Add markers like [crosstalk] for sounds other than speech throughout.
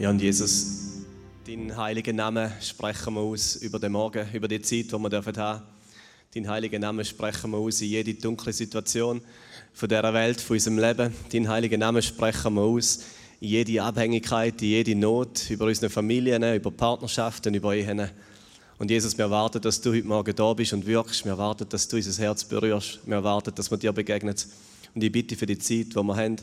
Ja, und Jesus, deinen heiligen Namen sprechen wir aus über den Morgen, über die Zeit, die wir haben dürfen. Deinen heiligen Namen sprechen wir aus in jede dunkle Situation von dieser Welt, von unserem Leben. Deinen heiligen Namen sprechen wir aus in jede Abhängigkeit, in jede Not, über unsere Familien, über Partnerschaften, über Ehen. Und Jesus, wir erwarten, dass du heute Morgen da bist und wirkst. Wir erwarten, dass du unser Herz berührst. Wir erwarten, dass wir dir begegnen. Und ich bitte für die Zeit, die wir haben,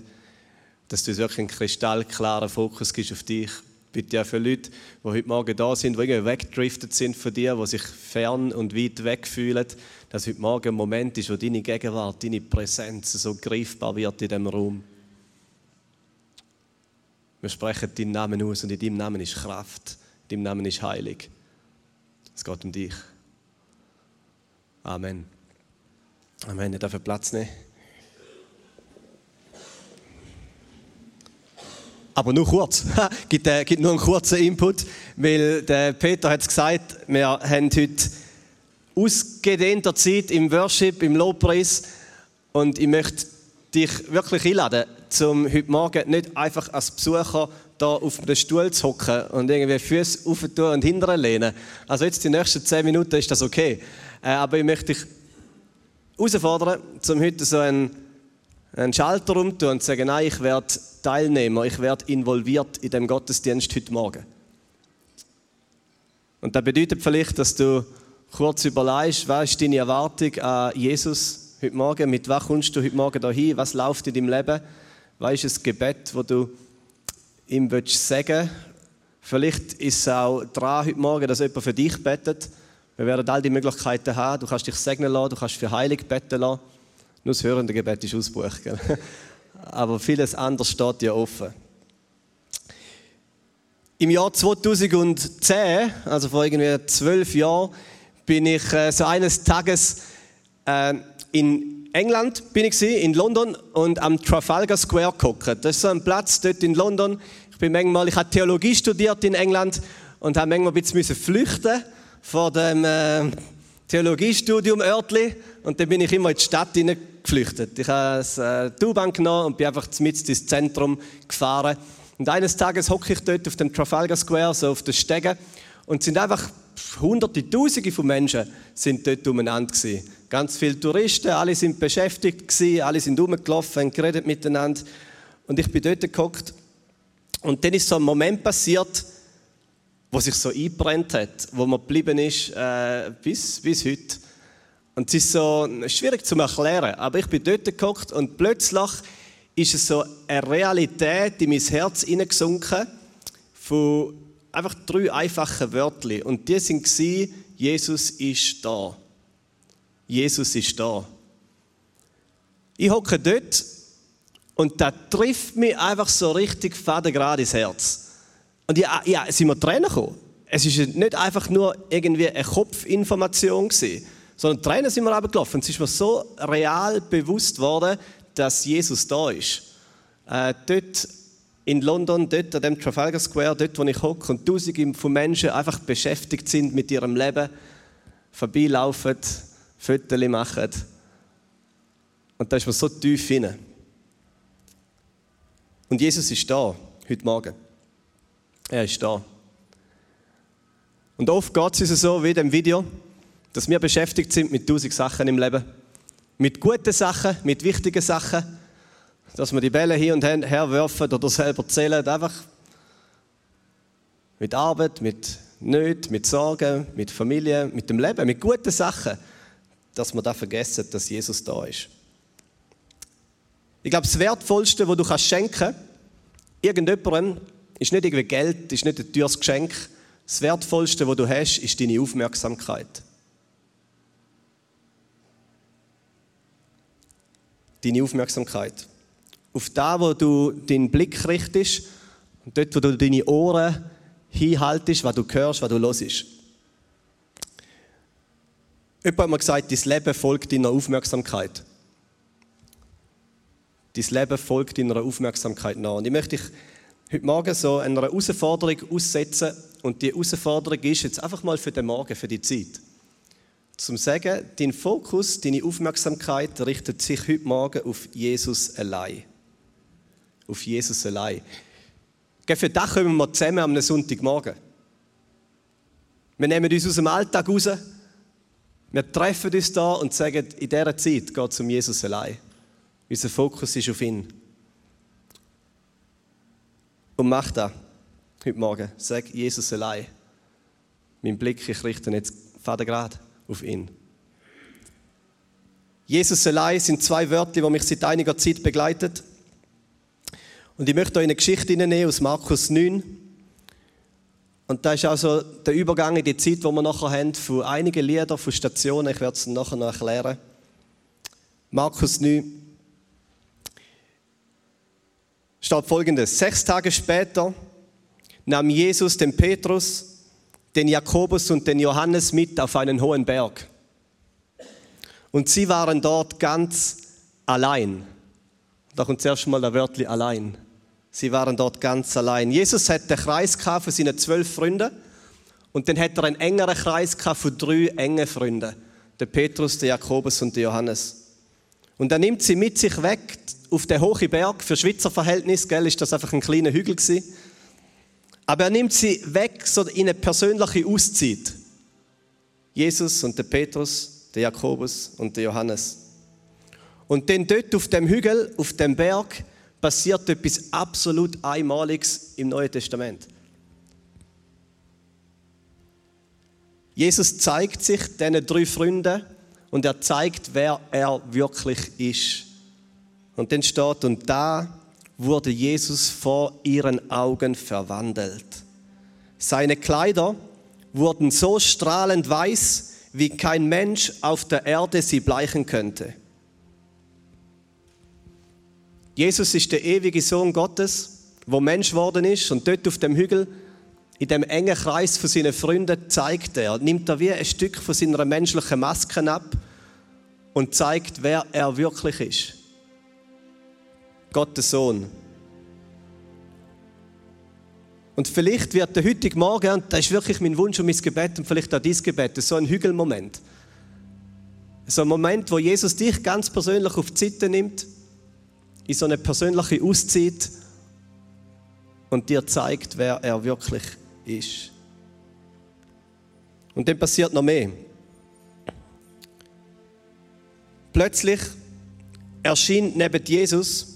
dass du wirklich einen kristallklaren Fokus gibst auf dich. Bitte auch für Leute, die heute Morgen da sind, die irgendwie weggedriftet sind von dir, die sich fern und weit weg fühlen, dass heute Morgen ein Moment ist, wo deine Gegenwart, deine Präsenz so greifbar wird in diesem Raum. Wir sprechen deinen Namen aus und in deinem Namen ist Kraft, in deinem Namen ist Heilig. Es geht um dich. Amen. Amen. Ich darf Platz nehmen. Aber nur kurz. [laughs] gibt, äh, gibt nur einen kurzen Input, weil der Peter hat gesagt, wir haben heute ausgedehnter Zeit im Worship, im Lobpreis und ich möchte dich wirklich einladen, zum heute Morgen nicht einfach als Besucher da auf den Stuhl zu hocken und irgendwie Füße aufzutun und hinterher lehnen. Also jetzt die nächsten zehn Minuten ist das okay. Äh, aber ich möchte dich herausfordern, zum heute so einen, einen Schalter umzutun und sagen, nein, ich werde Teilnehmer, ich werde involviert in dem Gottesdienst heute Morgen. Und das bedeutet vielleicht, dass du kurz überlegst, was ist deine Erwartung an Jesus heute Morgen? Mit was kommst du heute Morgen dahin? Was läuft in deinem Leben? Was ist das Gebet, das du ihm sagen willst? Vielleicht ist es auch dran heute Morgen, dass jemand für dich betet. Wir werden all die Möglichkeiten haben. Du kannst dich segnen lassen, du kannst für Heilig beten lassen. Nur das hörende Gebet ist ausgebucht. [laughs] Aber vieles anderes steht dir offen. Im Jahr 2010, also vor irgendwie zwölf Jahren, bin ich äh, so eines Tages äh, in England bin ich in London und am Trafalgar Square geguckt. Das ist so ein Platz dort in London. Ich bin manchmal, ich habe Theologie studiert in England und habe manchmal ein bisschen flüchten vor dem äh, Theologiestudium örtli und dann bin ich immer in die Stadt geflüchtet. Ich habe eine äh, U-Bahn genommen und bin einfach mit ins Zentrum gefahren. Und eines Tages hocke ich dort auf dem Trafalgar Square, so auf den Stegen und sind einfach Hunderte, Tausende von Menschen sind dort umeinander gewesen. Ganz viele Touristen, alle sind beschäftigt gewesen, alle sind rumgelaufen, haben geredet miteinander. Und ich bin dort geguckt. Und dann ist so ein Moment passiert, wo sich so eingebrennt hat, wo man geblieben ist äh, bis, bis heute. Und es ist so schwierig zu erklären, aber ich bin dort geguckt und plötzlich ist es so eine Realität in mein Herz hineingesunken von einfach drei einfachen Wörtern. Und die sind Jesus ist da. Jesus ist da. Ich hocke dort und da trifft mich einfach so richtig fadengrad ins Herz. Und ja, ja, sind mir Tränen gekommen. Es ist nicht einfach nur irgendwie eine Kopfinformation gewesen, sondern Tränen sind mir aber gelaufen. Es ist mir so real bewusst worden, dass Jesus da ist. Äh, dort in London, dort an dem Trafalgar Square, dort, wo ich hocke und Tausende von Menschen einfach beschäftigt sind mit ihrem Leben, vorbeilaufen, Fotos machen. Und da ist man so tief hinein. Und Jesus ist da, heute Morgen. Er ist da. Und oft geht es uns so wie in dem Video, dass wir beschäftigt sind mit tausend Sachen im Leben. Mit guten Sachen, mit wichtigen Sachen dass wir die Bälle hier und her werfen oder selber zählen, einfach mit Arbeit, mit Nöten, mit Sorgen, mit Familie, mit dem Leben, mit guten Sachen, dass wir da vergessen, dass Jesus da ist. Ich glaube, das Wertvollste, was du kannst schenken irgendjemandem, ist nicht irgendwie Geld, ist nicht ein teures Geschenk. Das Wertvollste, was du hast, ist deine Aufmerksamkeit. Deine Aufmerksamkeit auf da, wo du deinen Blick richtest und dort, wo du deine Ohren hinhaltest, was du hörst, was du hörst. Jemand hat mir gesagt, dein Leben folgt deiner Aufmerksamkeit. Dein Leben folgt deiner Aufmerksamkeit nach. Und ich möchte dich heute Morgen so einer Herausforderung aussetzen. Und die Herausforderung ist jetzt einfach mal für den Morgen, für die Zeit. Zum sagen, dein Fokus, deine Aufmerksamkeit richtet sich heute Morgen auf Jesus allein auf Jesus allein. Für das kommen wir zusammen am Sonntagmorgen. Wir nehmen uns aus dem Alltag raus, wir treffen uns da und sagen, in dieser Zeit geht es um Jesus allein. Unser Fokus ist auf ihn. Und mach das heute Morgen. Sag Jesus allein. Mein Blick, ich richte jetzt Vater gerade auf ihn. Jesus allein sind zwei Wörter, die mich seit einiger Zeit begleiten. Und ich möchte euch eine Geschichte nehmen aus Markus 9. Und da ist also der Übergang in die Zeit, wo wir nachher haben, von einigen Liedern, von Stationen. Ich werde es nachher noch erklären. Markus 9. Steht folgendes. Sechs Tage später nahm Jesus den Petrus, den Jakobus und den Johannes mit auf einen hohen Berg. Und sie waren dort ganz allein. Da kommt zuerst mal der Wörtli allein. Sie waren dort ganz allein. Jesus hat den Kreis von seinen zwölf Freunden und dann hat er einen engeren Kreis von drei engen Freunden. Der Petrus, der Jakobus und der Johannes. Und er nimmt sie mit sich weg auf den hohen Berg. Für Schweizer Verhältnis, gell, ist das einfach ein kleiner Hügel gewesen. Aber er nimmt sie weg so in eine persönliche Auszeit. Jesus und der Petrus, der Jakobus und der Johannes. Und dann dort auf dem Hügel, auf dem Berg, passiert etwas absolut Einmaliges im Neuen Testament. Jesus zeigt sich diesen drei Freunden und er zeigt, wer er wirklich ist. Und dann steht, und da wurde Jesus vor ihren Augen verwandelt. Seine Kleider wurden so strahlend weiß, wie kein Mensch auf der Erde sie bleichen könnte. Jesus ist der ewige Sohn Gottes, wo Mensch worden ist und dort auf dem Hügel in dem engen Kreis von seinen Freunden zeigt er, nimmt er wie ein Stück von seiner menschlichen Maske ab und zeigt, wer er wirklich ist. Gottes Sohn. Und vielleicht wird der heutige Morgen, und das ist wirklich mein Wunsch und mein Gebet und vielleicht auch dein Gebet, so ein Hügelmoment. So ein Moment, wo Jesus dich ganz persönlich auf die Seite nimmt, in so eine persönliche Auszeit und dir zeigt, wer er wirklich ist. Und dann passiert noch mehr. Plötzlich erschien neben Jesus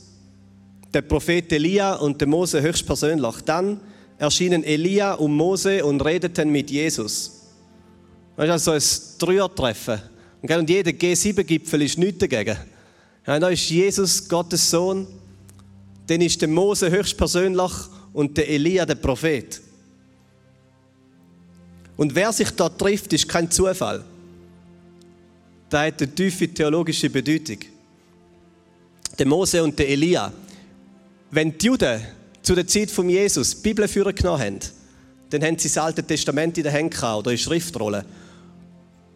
der Prophet Elia und der Mose höchstpersönlich. Dann erschienen Elia und Mose und redeten mit Jesus. Das ist also ein Dreiertreffen. Und jeder G7-Gipfel ist nichts dagegen. Ja, da ist Jesus, Gottes Sohn. Dann ist der Mose höchstpersönlich und der Elia der Prophet. Und wer sich da trifft, ist kein Zufall. Da hat eine tiefe theologische Bedeutung. Der Mose und der Elia wenn die Juden zu der Zeit von Jesus die Bibel führen genommen haben, dann haben sie das Alte Testament in den Händen gehabt, oder in Schriftrollen.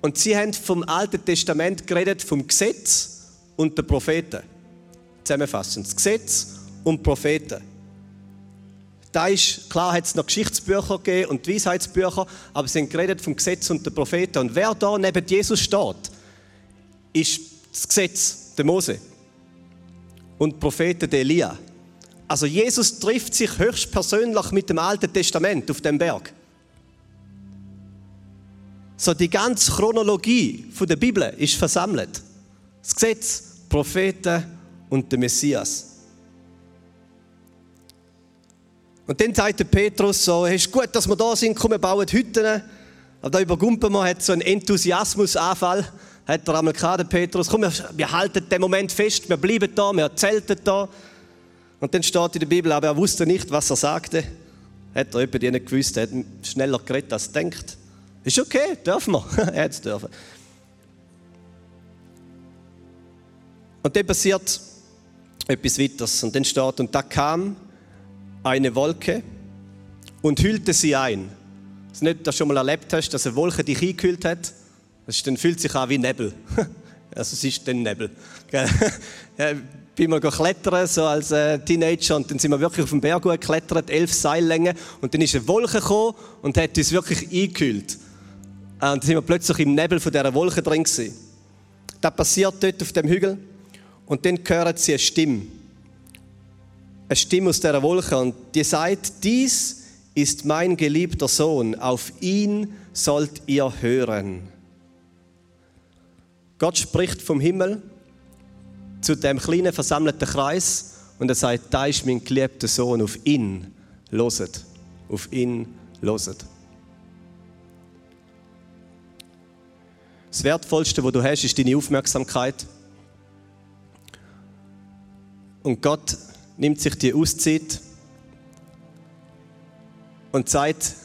Und sie haben vom Alten Testament geredet, vom Gesetz und den Propheten. Zusammenfassend. Das Gesetz und Propheten. Da ist, klar hat es noch Geschichtsbücher gegeben und Weisheitsbücher, aber sie haben geredet vom Gesetz und den Propheten. Und wer da neben Jesus steht, ist das Gesetz, der Mose. Und die Propheten, der Elia. Also Jesus trifft sich höchstpersönlich mit dem Alten Testament auf dem Berg. So die ganze Chronologie der Bibel ist versammelt. Das Gesetz, Propheten und der Messias. Und dann sagt Petrus so, es ist gut, dass wir da sind, komm, wir bauen Hütten. Aber da über Gumpenmann hat so einen Enthusiasmusanfall, hat er einmal gehabt, Petrus, komm, wir, wir halten den Moment fest, wir bleiben da, wir zelten da. Und dann steht in der Bibel, aber er wusste nicht, was er sagte. Hat er jemand nicht gewusst, er hat schneller geredet als er denkt. Ist okay, dürfen wir. [laughs] er hat es dürfen. Und dann passiert etwas weiteres. Und dann steht, und da kam eine Wolke und hüllte sie ein. Das ist nicht, dass du schon mal erlebt hast, dass eine Wolke dich eingehüllt hat. Das ist, dann fühlt sich an wie Nebel. [laughs] also es ist dann Nebel [laughs] bin mal klettern, so als äh, Teenager, und dann sind wir wirklich auf dem Berg geklettert, elf Seillängen, und dann ist eine Wolke gekommen und hat uns wirklich eingekühlt. Äh, und dann sind wir plötzlich im Nebel von dieser Wolke drin gewesen. Das passiert dort auf dem Hügel, und dann hören sie eine Stimme. Eine Stimme aus der Wolke und die sagt, dies ist mein geliebter Sohn, auf ihn sollt ihr hören. Gott spricht vom Himmel zu dem kleinen versammelten Kreis und er sagt, da ist mein geliebter Sohn, auf ihn loset, auf ihn loset. Das Wertvollste, was du hast, ist deine Aufmerksamkeit. Und Gott nimmt sich die Auszeit und sagt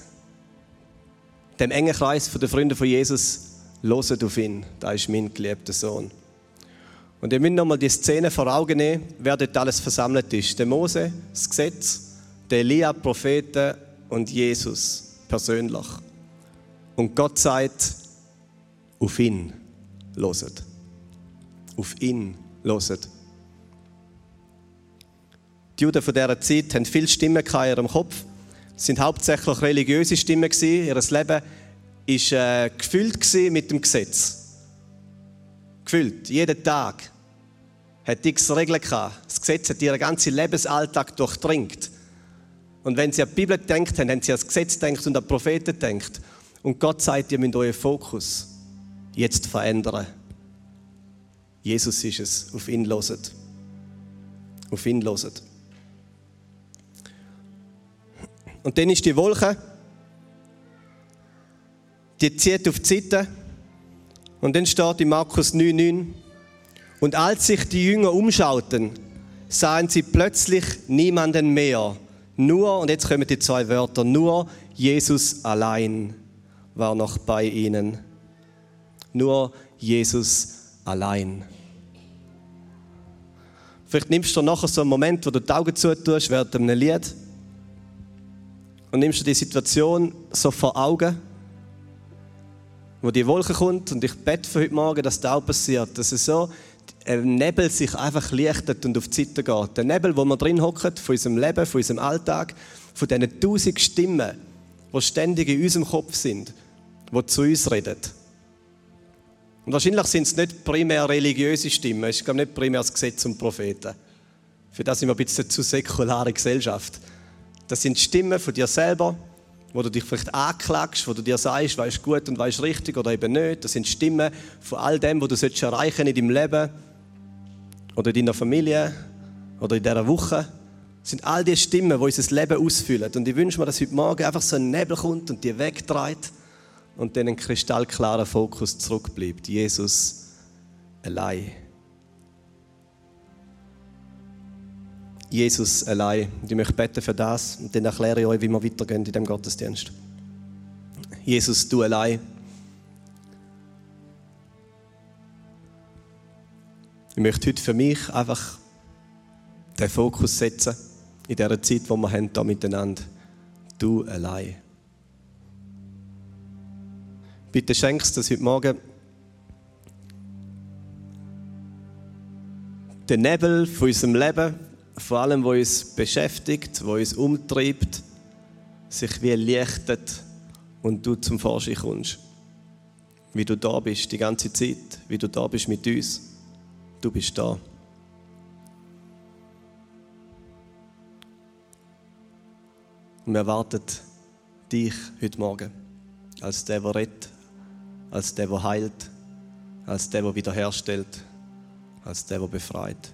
dem engen Kreis der Freunde von Jesus, loset auf ihn, da ist mein geliebter Sohn. Und ihr müsst nochmal die Szene vor Augen nehmen, wer dort alles versammelt ist. Der Mose, das Gesetz, der Elia, Propheten und Jesus persönlich. Und Gott sagt, auf ihn loset. Auf ihn loset. Die Juden von dieser Zeit hatten viele Stimmen in ihrem Kopf. Es sind hauptsächlich religiöse Stimmen. Ihr Leben war äh, gefüllt mit dem Gesetz. Gefüllt, jeden Tag. Hat x Regeln gehabt. Das Gesetz hat ihren ganzen Lebensalltag durchdringt. Und wenn sie an die Bibel denkt haben, haben sie an das Gesetz denkt und an die Propheten denkt. Und Gott sagt, ihr müsst euren Fokus jetzt verändern. Jesus ist es. Auf ihn loset. Auf ihn loset. Und dann ist die Wolke, die zieht auf die Seite. Und dann steht in Markus 9,9. Und als sich die Jünger umschauten, sahen sie plötzlich niemanden mehr. Nur, und jetzt kommen die zwei Wörter, nur Jesus allein war noch bei ihnen. Nur Jesus allein. Vielleicht nimmst du nachher so einen Moment, wo du die Augen zutust während einem Lied und nimmst du die Situation so vor Augen, wo die Wolke kommt und ich bete für heute Morgen, dass das auch passiert, dass es so ein Nebel sich einfach lichtet und auf die Seite geht. Der Nebel, wo wir drin hocken, von unserem Leben, von unserem Alltag, von diesen tausend Stimmen, die ständig in unserem Kopf sind, die zu uns reden. Und wahrscheinlich sind es nicht primär religiöse Stimmen, es ist glaube nicht primär das Gesetz und Propheten. Für das sind wir ein bisschen zu säkulare Gesellschaft. Das sind Stimmen von dir selber, wo du dich vielleicht anklagst, wo du dir sagst, weißt gut und weißt richtig oder eben nicht. Das sind Stimmen von all dem, was du erreichen in deinem Leben oder in deiner Familie oder in dieser Woche. Das sind all die Stimmen, die unser Leben ausfüllen. Und ich wünsche mir, dass heute Morgen einfach so ein Nebel kommt und die wegdreht und dann ein kristallklarer Fokus zurückbleibt. Jesus allein. Jesus allein. Und ich möchte beten für das und dann erkläre ich euch, wie wir weitergehen in dem Gottesdienst. Jesus, du allein. Ich möchte heute für mich einfach den Fokus setzen in dieser Zeit, wo wir haben, hier miteinander. Du allein. Bitte schenkst, dass heute Morgen der Nebel von unserem Leben, vor allem, was uns beschäftigt, was uns umtreibt, sich wie lichtet und du zum Vorschein kommst. Wie du da bist die ganze Zeit, wie du da bist mit uns. Du bist da. Und wir erwarten dich heute Morgen als der, der rettet, als der, der heilt, als der, der wiederherstellt, als der, der befreit.